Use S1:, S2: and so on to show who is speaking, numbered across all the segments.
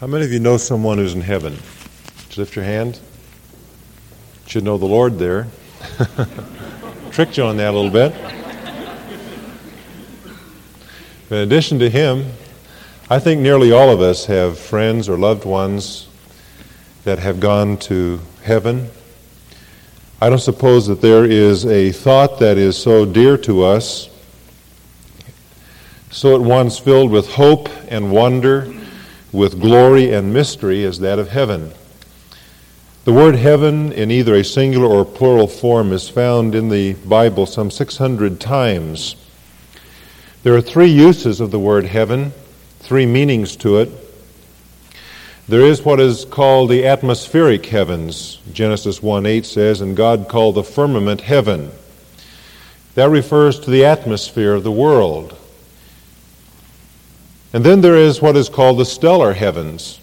S1: How many of you know someone who's in heaven? Just lift your hand. Should know the Lord there. Tricked you on that a little bit. In addition to him, I think nearly all of us have friends or loved ones that have gone to heaven. I don't suppose that there is a thought that is so dear to us, so at once filled with hope and wonder with glory and mystery as that of heaven. The word heaven in either a singular or plural form is found in the Bible some 600 times. There are three uses of the word heaven, three meanings to it. There is what is called the atmospheric heavens. Genesis 1 8 says, And God called the firmament heaven. That refers to the atmosphere of the world. And then there is what is called the stellar heavens,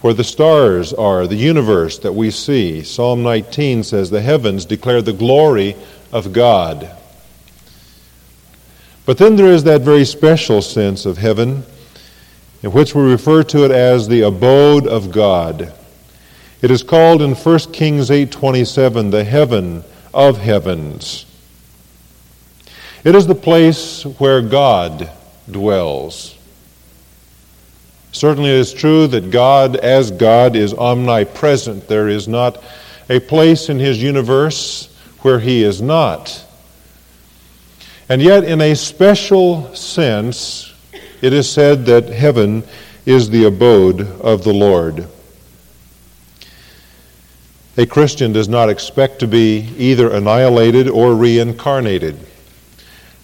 S1: where the stars are, the universe that we see. Psalm 19 says, The heavens declare the glory of God. But then there is that very special sense of heaven, in which we refer to it as the abode of God. It is called in 1 Kings 8:27 the heaven of heavens. It is the place where God dwells. Certainly, it is true that God, as God, is omnipresent. There is not a place in His universe where He is not. And yet, in a special sense, it is said that heaven is the abode of the Lord. A Christian does not expect to be either annihilated or reincarnated.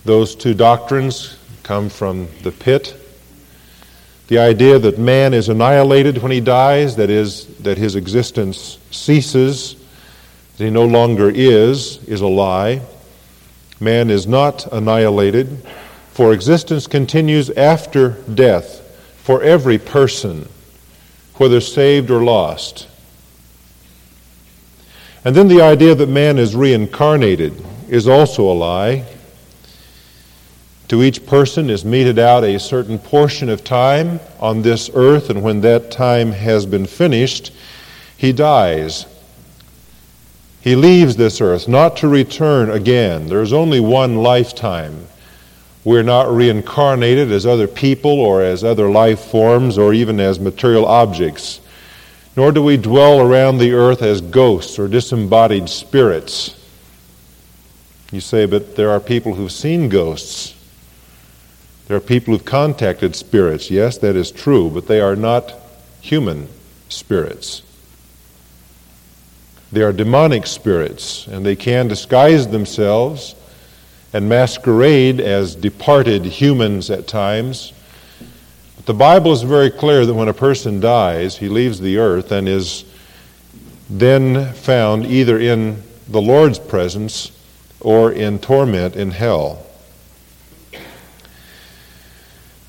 S1: Those two doctrines come from the pit. The idea that man is annihilated when he dies, that is, that his existence ceases, that he no longer is, is a lie. Man is not annihilated, for existence continues after death for every person, whether saved or lost. And then the idea that man is reincarnated is also a lie. To each person is meted out a certain portion of time on this earth, and when that time has been finished, he dies. He leaves this earth not to return again. There's only one lifetime. We're not reincarnated as other people or as other life forms or even as material objects. Nor do we dwell around the earth as ghosts or disembodied spirits. You say, but there are people who've seen ghosts. There are people who've contacted spirits. Yes, that is true, but they are not human spirits. They are demonic spirits, and they can disguise themselves and masquerade as departed humans at times. But the Bible is very clear that when a person dies, he leaves the earth and is then found either in the Lord's presence or in torment in hell.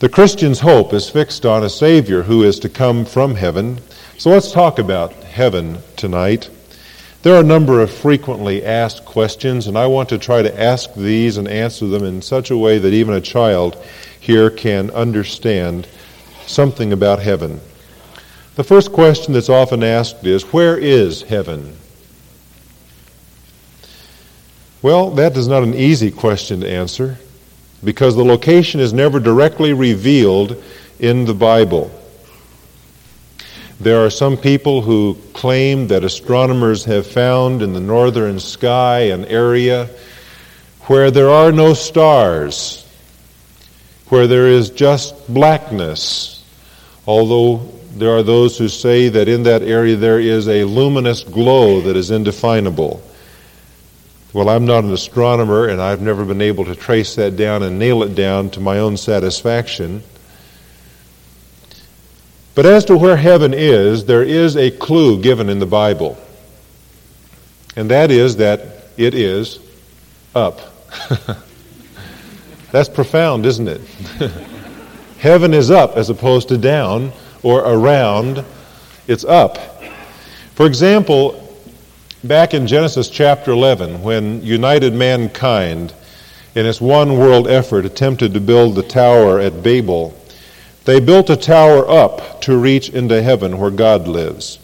S1: The Christian's hope is fixed on a Savior who is to come from heaven. So let's talk about heaven tonight. There are a number of frequently asked questions, and I want to try to ask these and answer them in such a way that even a child here can understand something about heaven. The first question that's often asked is Where is heaven? Well, that is not an easy question to answer because the location is never directly revealed in the Bible. There are some people who claim that astronomers have found in the northern sky an area where there are no stars, where there is just blackness, although there are those who say that in that area there is a luminous glow that is indefinable. Well, I'm not an astronomer, and I've never been able to trace that down and nail it down to my own satisfaction. But as to where heaven is, there is a clue given in the Bible. And that is that it is up. That's profound, isn't it? heaven is up as opposed to down or around. It's up. For example, back in Genesis chapter 11, when united mankind, in its one world effort, attempted to build the tower at Babel, They built a tower up to reach into heaven where God lives.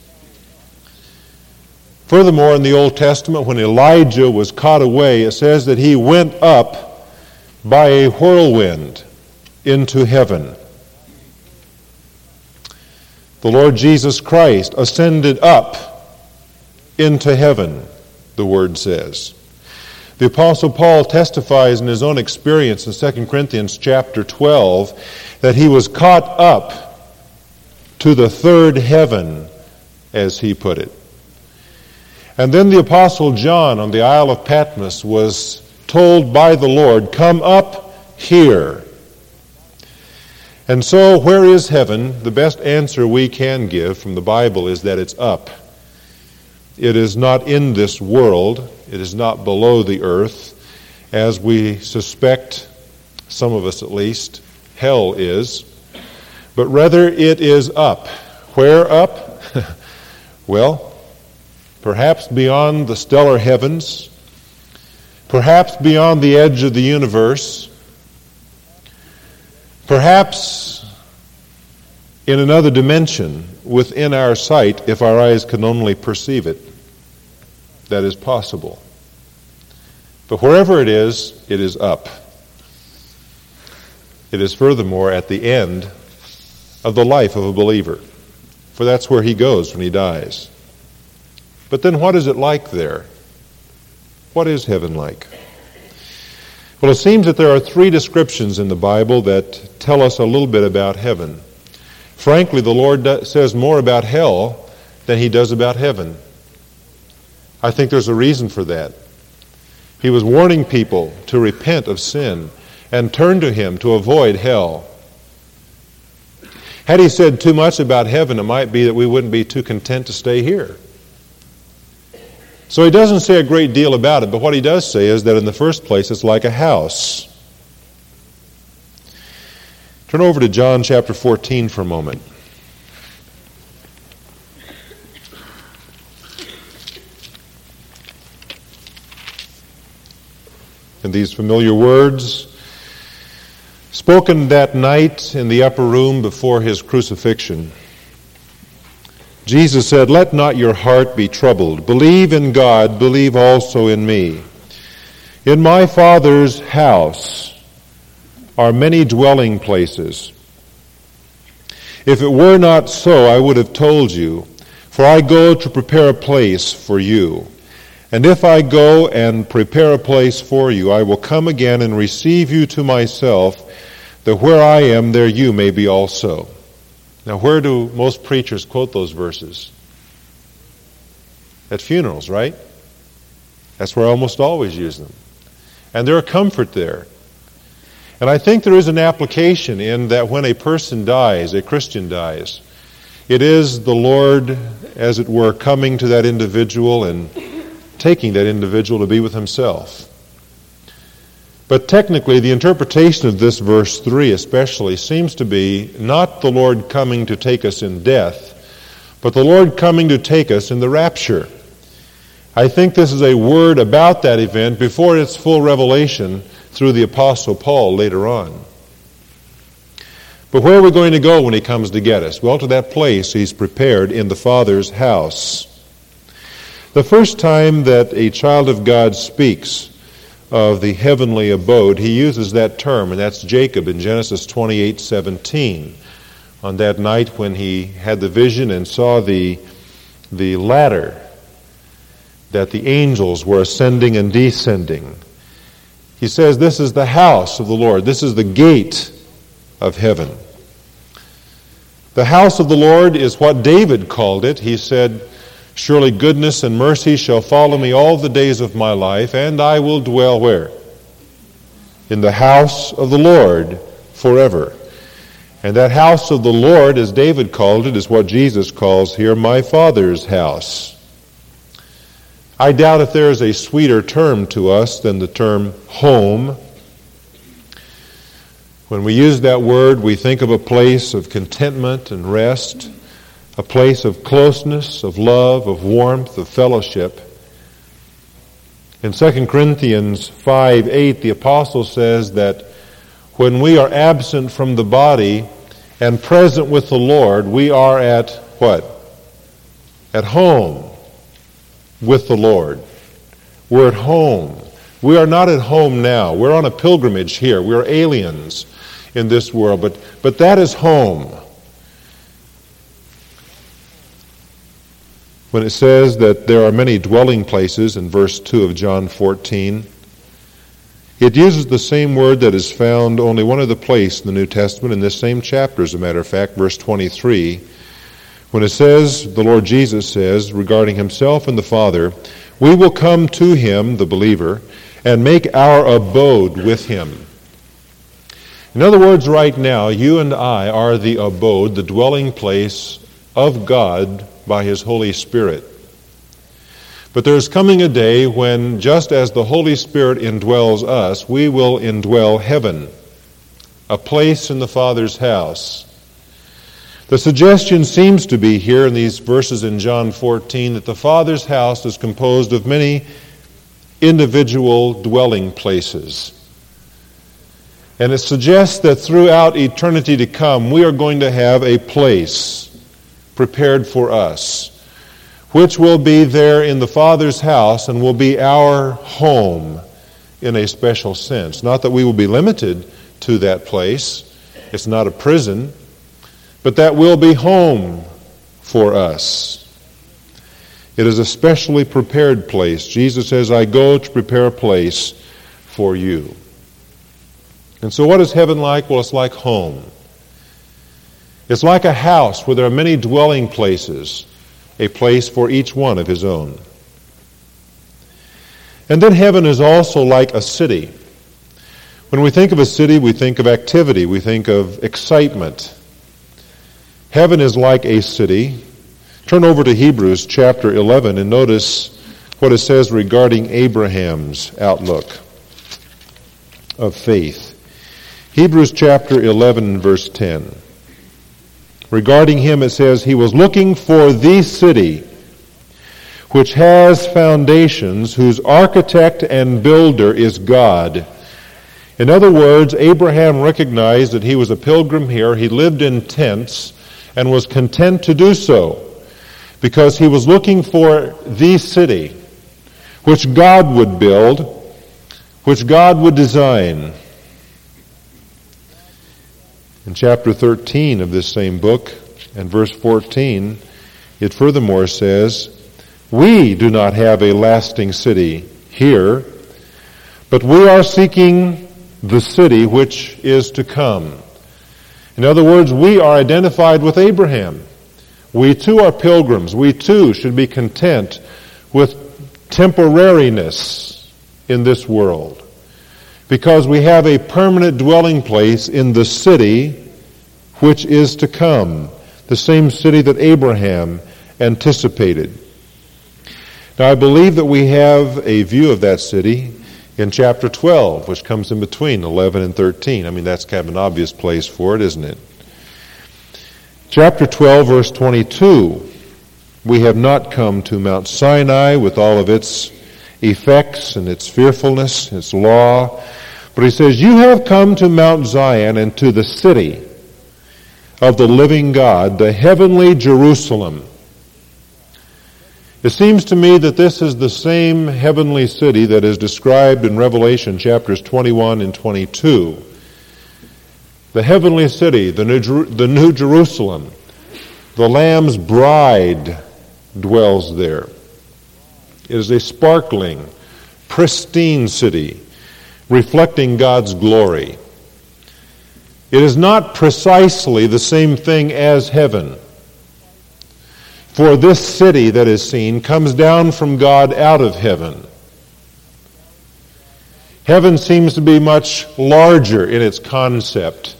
S1: Furthermore, in the Old Testament, when Elijah was caught away, it says that he went up by a whirlwind into heaven. The Lord Jesus Christ ascended up into heaven, the word says. The apostle Paul testifies in his own experience in 2 Corinthians chapter 12 that he was caught up to the third heaven as he put it. And then the apostle John on the Isle of Patmos was told by the Lord, "Come up here." And so, where is heaven? The best answer we can give from the Bible is that it's up. It is not in this world, it is not below the earth, as we suspect, some of us at least, hell is, but rather it is up. Where up? well, perhaps beyond the stellar heavens, perhaps beyond the edge of the universe Perhaps in another dimension within our sight if our eyes can only perceive it. That is possible. But wherever it is, it is up. It is furthermore at the end of the life of a believer, for that's where he goes when he dies. But then what is it like there? What is heaven like? Well, it seems that there are three descriptions in the Bible that tell us a little bit about heaven. Frankly, the Lord says more about hell than he does about heaven. I think there's a reason for that. He was warning people to repent of sin and turn to him to avoid hell. Had he said too much about heaven, it might be that we wouldn't be too content to stay here. So he doesn't say a great deal about it, but what he does say is that in the first place it's like a house. Turn over to John chapter 14 for a moment. And these familiar words, spoken that night in the upper room before his crucifixion. Jesus said, Let not your heart be troubled. Believe in God, believe also in me. In my Father's house are many dwelling places. If it were not so, I would have told you, for I go to prepare a place for you. And if I go and prepare a place for you, I will come again and receive you to myself, that where I am, there you may be also. Now, where do most preachers quote those verses? At funerals, right? That's where I almost always use them. And there's a comfort there. And I think there is an application in that when a person dies, a Christian dies, it is the Lord, as it were, coming to that individual and taking that individual to be with himself. But technically, the interpretation of this verse 3 especially seems to be not the Lord coming to take us in death, but the Lord coming to take us in the rapture. I think this is a word about that event before its full revelation through the Apostle Paul later on. But where are we going to go when he comes to get us? Well, to that place he's prepared in the Father's house. The first time that a child of God speaks of the heavenly abode, he uses that term, and that's Jacob in Genesis 28 17. On that night when he had the vision and saw the, the ladder that the angels were ascending and descending, he says, This is the house of the Lord, this is the gate of heaven. The house of the Lord is what David called it. He said, Surely goodness and mercy shall follow me all the days of my life, and I will dwell where? In the house of the Lord forever. And that house of the Lord, as David called it, is what Jesus calls here my Father's house. I doubt if there is a sweeter term to us than the term home. When we use that word, we think of a place of contentment and rest a place of closeness, of love, of warmth, of fellowship. In 2 Corinthians 5 8, the apostle says that when we are absent from the body, and present with the Lord, we are at what? At home with the Lord. We're at home. We are not at home now. We're on a pilgrimage here. We're aliens in this world, but, but that is home. When it says that there are many dwelling places in verse 2 of John 14, it uses the same word that is found only one other place in the New Testament, in this same chapter, as a matter of fact, verse 23, when it says, the Lord Jesus says, regarding himself and the Father, we will come to him, the believer, and make our abode with him. In other words, right now, you and I are the abode, the dwelling place of God by his Holy Spirit. But there's coming a day when, just as the Holy Spirit indwells us, we will indwell heaven, a place in the Father's house. The suggestion seems to be here in these verses in John 14 that the Father's house is composed of many individual dwelling places. And it suggests that throughout eternity to come, we are going to have a place prepared for us which will be there in the Father's house and will be our home in a special sense. Not that we will be limited to that place, it's not a prison, but that will be home for us. It is a specially prepared place. Jesus says, I go to prepare a place for you. And so, what is heaven like? Well, it's like home. It's like a house where there are many dwelling places a place for each one of his own. And then heaven is also like a city. When we think of a city, we think of activity, we think of excitement. Heaven is like a city. Turn over to Hebrews chapter 11 and notice what it says regarding Abraham's outlook of faith. Hebrews chapter 11, verse 10. Regarding him, it says, He was looking for the city which has foundations, whose architect and builder is God. In other words, Abraham recognized that he was a pilgrim here. He lived in tents and was content to do so because he was looking for the city which God would build, which God would design. In chapter 13 of this same book, and verse 14, it furthermore says, We do not have a lasting city here, but we are seeking the city which is to come. In other words, we are identified with Abraham. We too are pilgrims. We too should be content with temporariness in this world because we have a permanent dwelling place in the city which is to come, the same city that Abraham anticipated. Now, I believe that we have a view of that city in chapter 12, which comes in between 11 and 13. I mean, that's kind of an obvious place for it, isn't it? Chapter 12, verse 22. We have not come to Mount Sinai with all of its effects and its fearfulness, its law, but he says, You have come to Mount Zion and to the city of the living God, the heavenly Jerusalem. It seems to me that this is the same heavenly city that is described in Revelation chapters 21 and 22. The heavenly city, the New, Jer- the New Jerusalem, the Lamb's bride dwells there. It is a sparkling, pristine city reflecting God's glory. It is not precisely the same thing as heaven. For this city that is seen comes down from God out of heaven. Heaven seems to be much larger in its concept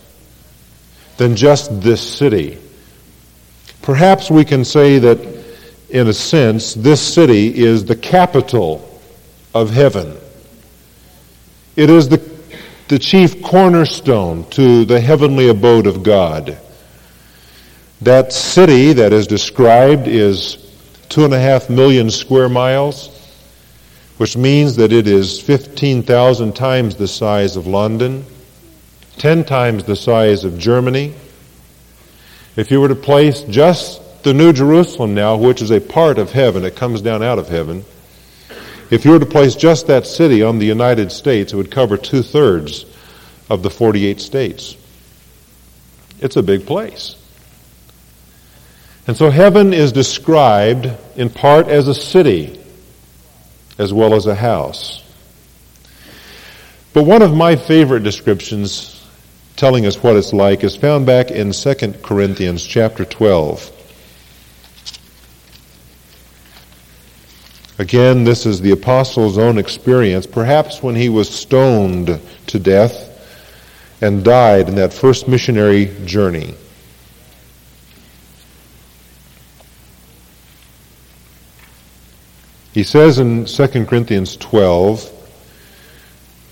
S1: than just this city. Perhaps we can say that, in a sense, this city is the capital of heaven. It is the, the chief cornerstone to the heavenly abode of God. That city that is described is two and a half million square miles, which means that it is 15,000 times the size of London, 10 times the size of Germany, If you were to place just the New Jerusalem now, which is a part of heaven, it comes down out of heaven, if you were to place just that city on the United States, it would cover two thirds of the 48 states. It's a big place. And so heaven is described in part as a city as well as a house. But one of my favorite descriptions telling us what it's like is found back in 2 Corinthians chapter 12. Again, this is the apostle's own experience, perhaps when he was stoned to death and died in that first missionary journey. He says in 2 Corinthians 12,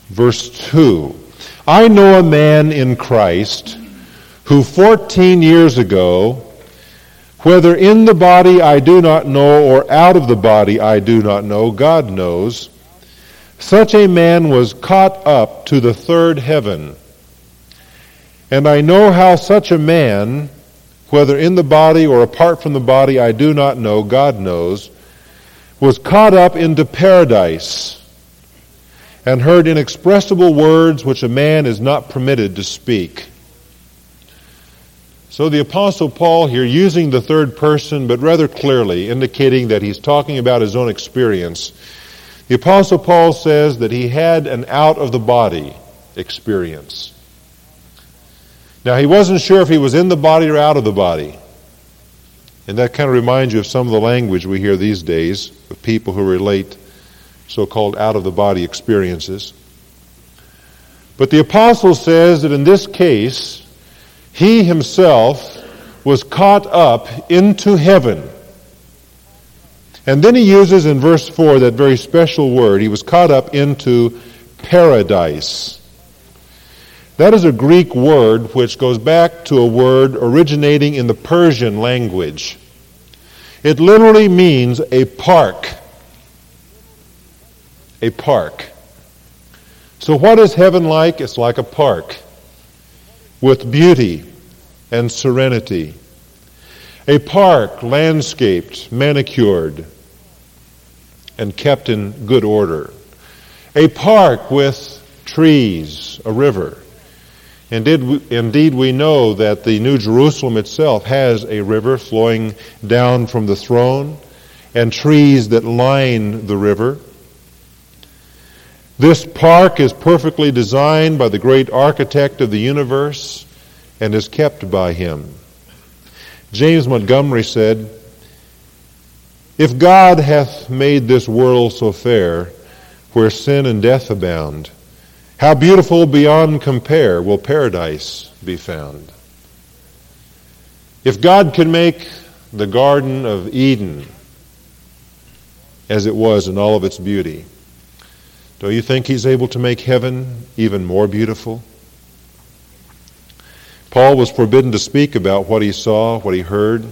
S1: verse 2, I know a man in Christ who 14 years ago whether in the body I do not know, or out of the body I do not know, God knows. Such a man was caught up to the third heaven. And I know how such a man, whether in the body or apart from the body I do not know, God knows, was caught up into paradise and heard inexpressible words which a man is not permitted to speak. So the Apostle Paul here, using the third person, but rather clearly indicating that he's talking about his own experience, the Apostle Paul says that he had an out of the body experience. Now, he wasn't sure if he was in the body or out of the body. And that kind of reminds you of some of the language we hear these days of people who relate so called out of the body experiences. But the apostle says that in this case, he himself was caught up into heaven. And then he uses in verse 4 that very special word. He was caught up into paradise. That is a Greek word which goes back to a word originating in the Persian language. It literally means a park. A park. So, what is heaven like? It's like a park with beauty and serenity. A park landscaped, manicured, and kept in good order. A park with trees, a river. Indeed, indeed, we know that the New Jerusalem itself has a river flowing down from the throne and trees that line the river. This park is perfectly designed by the great architect of the universe and is kept by him. James Montgomery said, If God hath made this world so fair, where sin and death abound, how beautiful beyond compare will paradise be found. If God can make the Garden of Eden as it was in all of its beauty, do you think he's able to make heaven even more beautiful? Paul was forbidden to speak about what he saw, what he heard.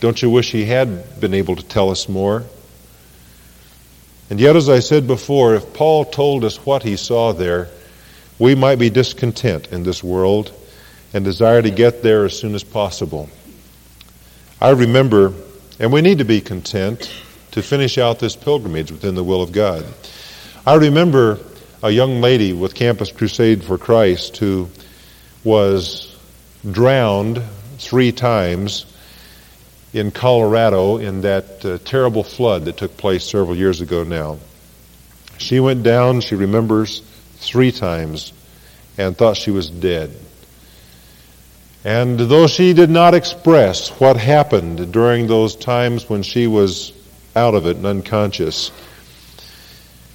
S1: Don't you wish he had been able to tell us more? And yet, as I said before, if Paul told us what he saw there, we might be discontent in this world and desire to get there as soon as possible. I remember, and we need to be content to finish out this pilgrimage within the will of God. I remember a young lady with Campus Crusade for Christ who was drowned three times in Colorado in that uh, terrible flood that took place several years ago now. She went down, she remembers, three times and thought she was dead. And though she did not express what happened during those times when she was out of it and unconscious,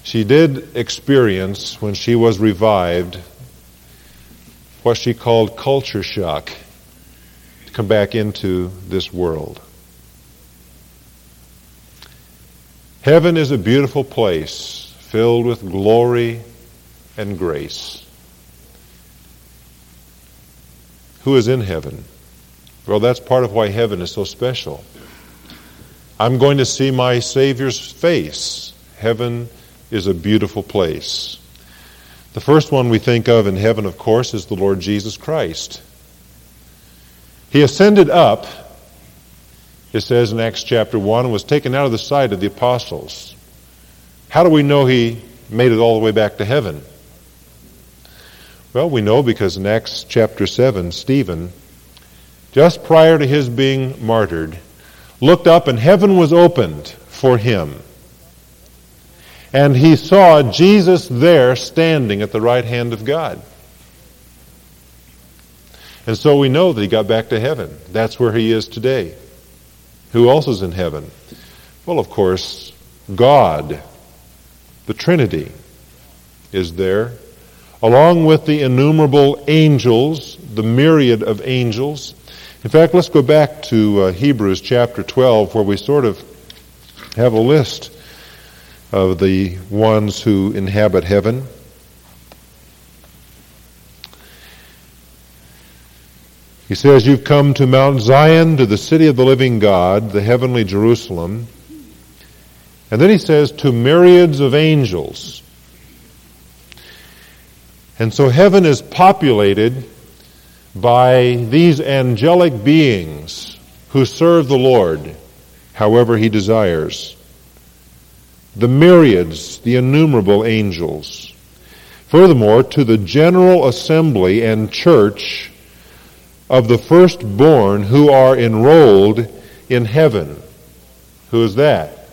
S1: she did experience, when she was revived, what she called culture shock to come back into this world. Heaven is a beautiful place filled with glory and grace. Who is in heaven? Well, that's part of why heaven is so special. I'm going to see my Savior's face. Heaven is a beautiful place. The first one we think of in heaven, of course, is the Lord Jesus Christ. He ascended up, it says in Acts chapter 1, was taken out of the sight of the apostles. How do we know he made it all the way back to heaven? Well, we know because in Acts chapter 7, Stephen, just prior to his being martyred, looked up and heaven was opened for him. And he saw Jesus there standing at the right hand of God. And so we know that he got back to heaven. That's where he is today. Who else is in heaven? Well, of course, God, the Trinity, is there, along with the innumerable angels, the myriad of angels. In fact, let's go back to uh, Hebrews chapter 12, where we sort of have a list of the ones who inhabit heaven. He says, You've come to Mount Zion, to the city of the living God, the heavenly Jerusalem. And then he says, To myriads of angels. And so heaven is populated by these angelic beings who serve the Lord however he desires. The myriads, the innumerable angels. Furthermore, to the general assembly and church of the firstborn who are enrolled in heaven. Who is that?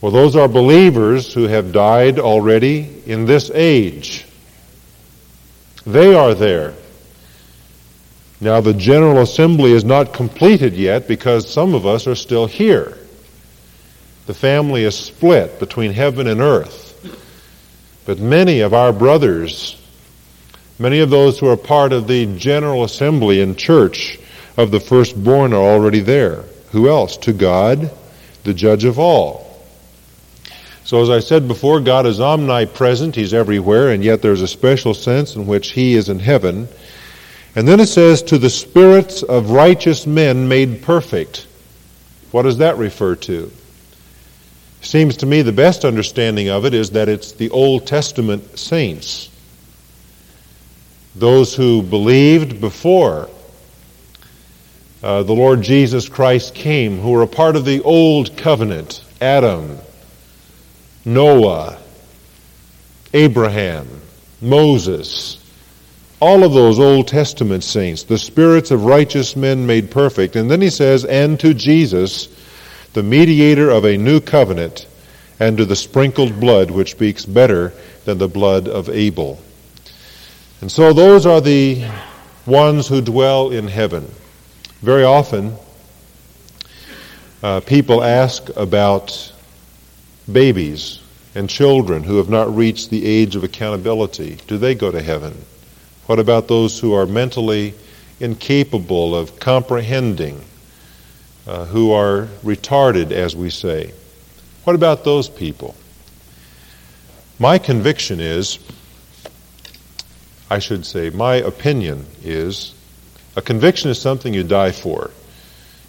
S1: Well, those are believers who have died already in this age. They are there. Now, the General Assembly is not completed yet because some of us are still here. The family is split between heaven and earth. But many of our brothers Many of those who are part of the General Assembly and Church of the firstborn are already there. Who else? To God, the judge of all. So, as I said before, God is omnipresent, He's everywhere, and yet there's a special sense in which He is in heaven. And then it says, To the spirits of righteous men made perfect. What does that refer to? Seems to me the best understanding of it is that it's the Old Testament saints those who believed before uh, the Lord Jesus Christ came, who were a part of the old covenant Adam, Noah, Abraham, Moses, all of those Old Testament saints, the spirits of righteous men made perfect. And then he says, and to Jesus, the mediator of a new covenant, and to the sprinkled blood which speaks better than the blood of Abel. And so those are the ones who dwell in heaven. Very often, uh, people ask about babies and children who have not reached the age of accountability. Do they go to heaven? What about those who are mentally incapable of comprehending, uh, who are retarded, as we say? What about those people? My conviction is I should say, my opinion is a conviction is something you die for.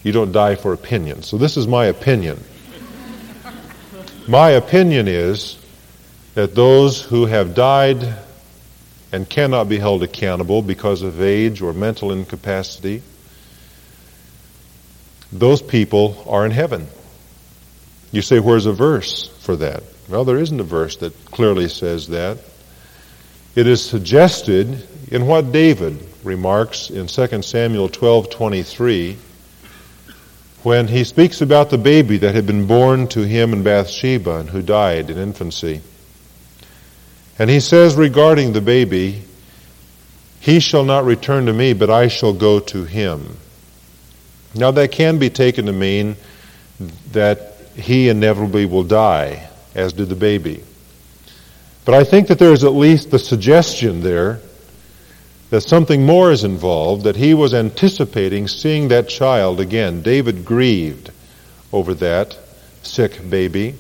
S1: You don't die for opinion. So this is my opinion. my opinion is that those who have died and cannot be held accountable because of age or mental incapacity, those people are in heaven. You say, where's a verse for that? Well, there isn't a verse that clearly says that. It is suggested in what David remarks in 2 Samuel 12:23 when he speaks about the baby that had been born to him in Bathsheba and who died in infancy. And he says regarding the baby, he shall not return to me, but I shall go to him. Now that can be taken to mean that he inevitably will die, as did the baby. But I think that there is at least the suggestion there that something more is involved, that he was anticipating seeing that child again. David grieved over that sick baby,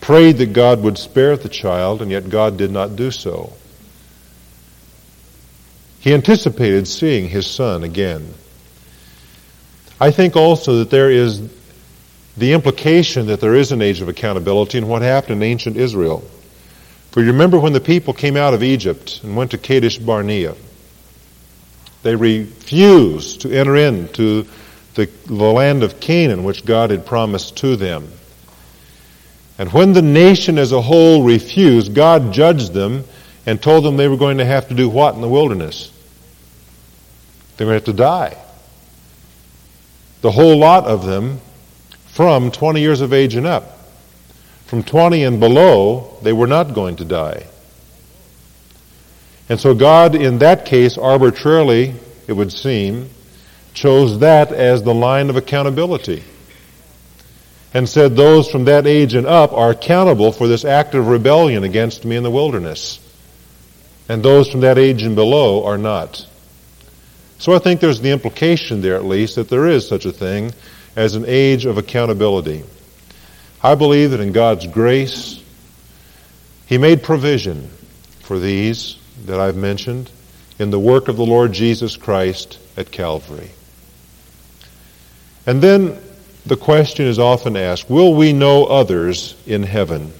S1: prayed that God would spare the child, and yet God did not do so. He anticipated seeing his son again. I think also that there is the implication that there is an age of accountability in what happened in ancient Israel. For you remember when the people came out of Egypt and went to Kadesh Barnea. They refused to enter into the, the land of Canaan, which God had promised to them. And when the nation as a whole refused, God judged them and told them they were going to have to do what in the wilderness? They were going to have to die. The whole lot of them from 20 years of age and up. From 20 and below, they were not going to die. And so God, in that case, arbitrarily, it would seem, chose that as the line of accountability and said those from that age and up are accountable for this act of rebellion against me in the wilderness. And those from that age and below are not. So I think there's the implication there, at least, that there is such a thing as an age of accountability. I believe that in God's grace, He made provision for these that I've mentioned in the work of the Lord Jesus Christ at Calvary. And then the question is often asked will we know others in heaven?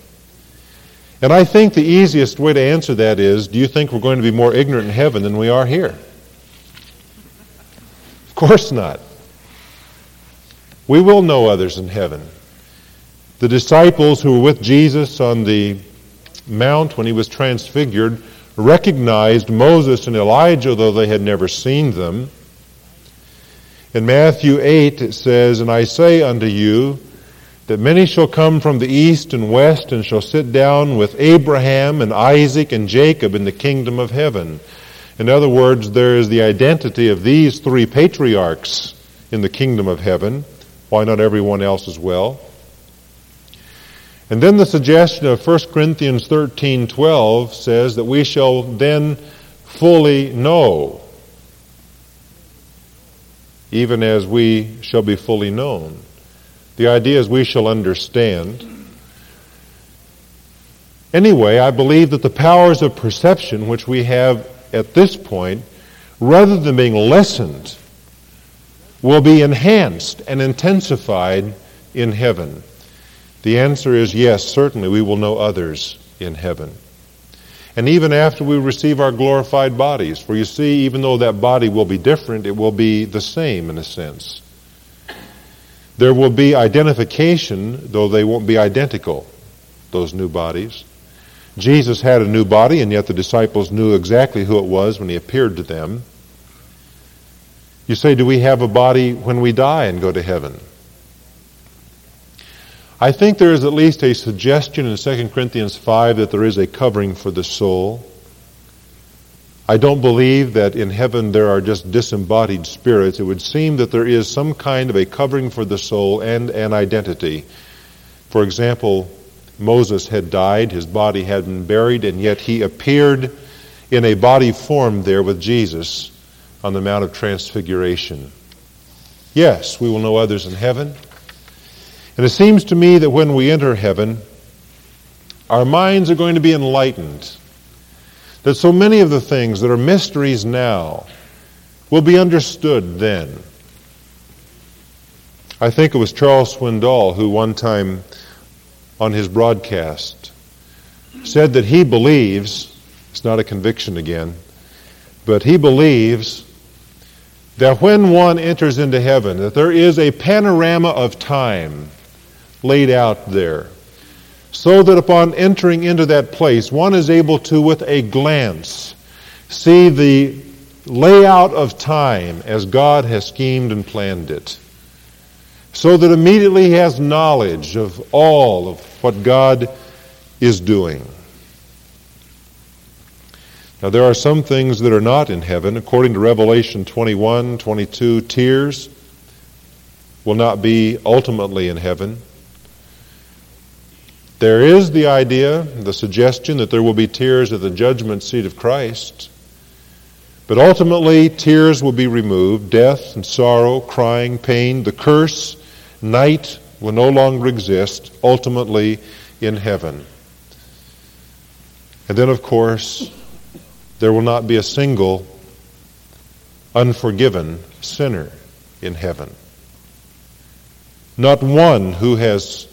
S1: And I think the easiest way to answer that is do you think we're going to be more ignorant in heaven than we are here? Of course not. We will know others in heaven. The disciples who were with Jesus on the mount when he was transfigured recognized Moses and Elijah, though they had never seen them. In Matthew 8, it says, And I say unto you, that many shall come from the east and west and shall sit down with Abraham and Isaac and Jacob in the kingdom of heaven. In other words, there is the identity of these three patriarchs in the kingdom of heaven. Why not everyone else as well? And then the suggestion of 1 Corinthians 13:12 says that we shall then fully know even as we shall be fully known. The idea is we shall understand. Anyway, I believe that the powers of perception which we have at this point, rather than being lessened, will be enhanced and intensified in heaven. The answer is yes, certainly we will know others in heaven. And even after we receive our glorified bodies, for you see, even though that body will be different, it will be the same in a sense. There will be identification, though they won't be identical, those new bodies. Jesus had a new body, and yet the disciples knew exactly who it was when he appeared to them. You say, do we have a body when we die and go to heaven? I think there is at least a suggestion in 2 Corinthians 5 that there is a covering for the soul. I don't believe that in heaven there are just disembodied spirits. It would seem that there is some kind of a covering for the soul and an identity. For example, Moses had died, his body had been buried, and yet he appeared in a body form there with Jesus on the Mount of Transfiguration. Yes, we will know others in heaven. And it seems to me that when we enter heaven, our minds are going to be enlightened. That so many of the things that are mysteries now will be understood then. I think it was Charles Swindoll who one time on his broadcast said that he believes, it's not a conviction again, but he believes that when one enters into heaven, that there is a panorama of time laid out there. So that upon entering into that place, one is able to, with a glance, see the layout of time as God has schemed and planned it. So that immediately he has knowledge of all of what God is doing. Now, there are some things that are not in heaven. According to Revelation 21, 22, tears will not be ultimately in heaven. There is the idea, the suggestion that there will be tears at the judgment seat of Christ. But ultimately, tears will be removed. Death and sorrow, crying, pain, the curse, night will no longer exist, ultimately in heaven. And then, of course, there will not be a single unforgiven sinner in heaven. Not one who has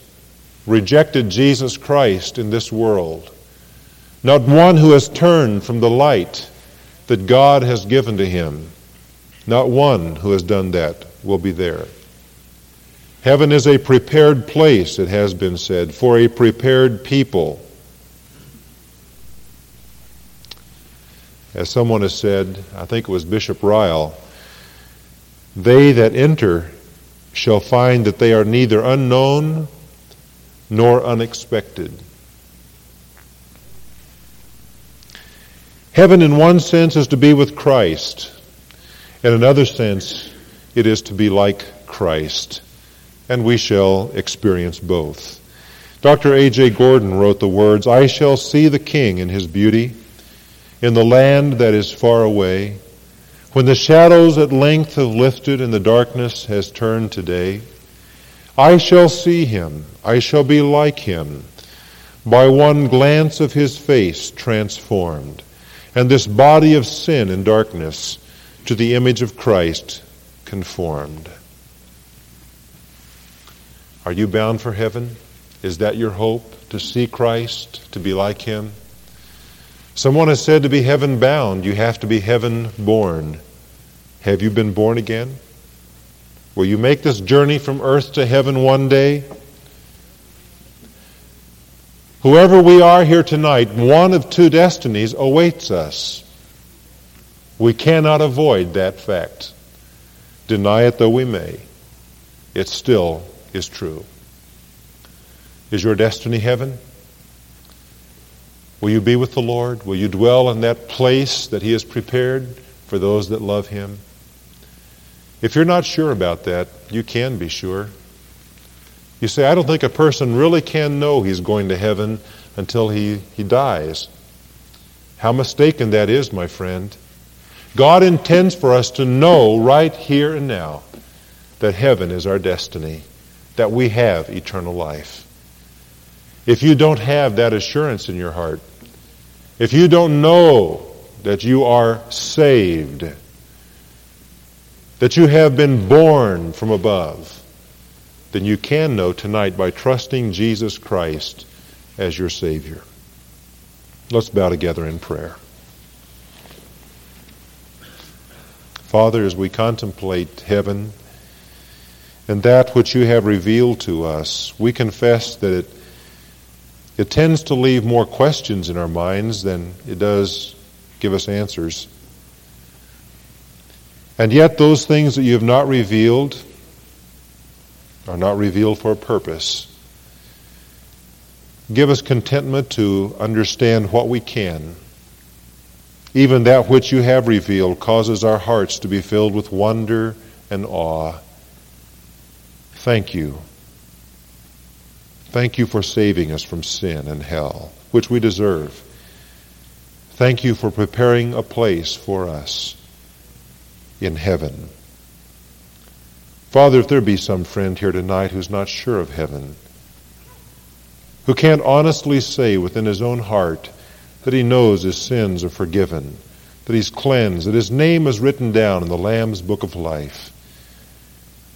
S1: rejected Jesus Christ in this world. Not one who has turned from the light that God has given to him. Not one who has done that will be there. Heaven is a prepared place, it has been said, for a prepared people. As someone has said, I think it was Bishop Ryle, they that enter shall find that they are neither unknown nor unexpected. Heaven, in one sense, is to be with Christ. In another sense, it is to be like Christ. And we shall experience both. Dr. A.J. Gordon wrote the words, I shall see the King in his beauty, in the land that is far away, when the shadows at length have lifted and the darkness has turned to day. I shall see him, I shall be like him, by one glance of his face transformed, and this body of sin and darkness to the image of Christ conformed. Are you bound for heaven? Is that your hope? To see Christ, to be like Him? Someone has said to be heaven bound, you have to be heaven born. Have you been born again? Will you make this journey from earth to heaven one day? Whoever we are here tonight, one of two destinies awaits us. We cannot avoid that fact. Deny it though we may, it still is true. Is your destiny heaven? Will you be with the Lord? Will you dwell in that place that He has prepared for those that love Him? If you're not sure about that, you can be sure. You say, I don't think a person really can know he's going to heaven until he, he dies. How mistaken that is, my friend. God intends for us to know right here and now that heaven is our destiny, that we have eternal life. If you don't have that assurance in your heart, if you don't know that you are saved, that you have been born from above, then you can know tonight by trusting Jesus Christ as your Savior. Let's bow together in prayer. Father, as we contemplate heaven and that which you have revealed to us, we confess that it, it tends to leave more questions in our minds than it does give us answers. And yet, those things that you have not revealed are not revealed for a purpose. Give us contentment to understand what we can even that which you have revealed causes our hearts to be filled with wonder and awe. Thank you. Thank you for saving us from sin and hell, which we deserve. Thank you for preparing a place for us in heaven. Father, if there be some friend here tonight who's not sure of heaven, who can't honestly say within his own heart, that he knows his sins are forgiven, that he's cleansed, that his name is written down in the Lamb's book of life.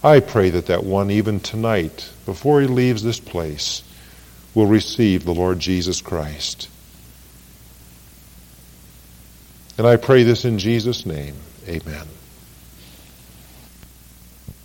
S1: I pray that that one, even tonight, before he leaves this place, will receive the Lord Jesus Christ. And I pray this in Jesus' name. Amen.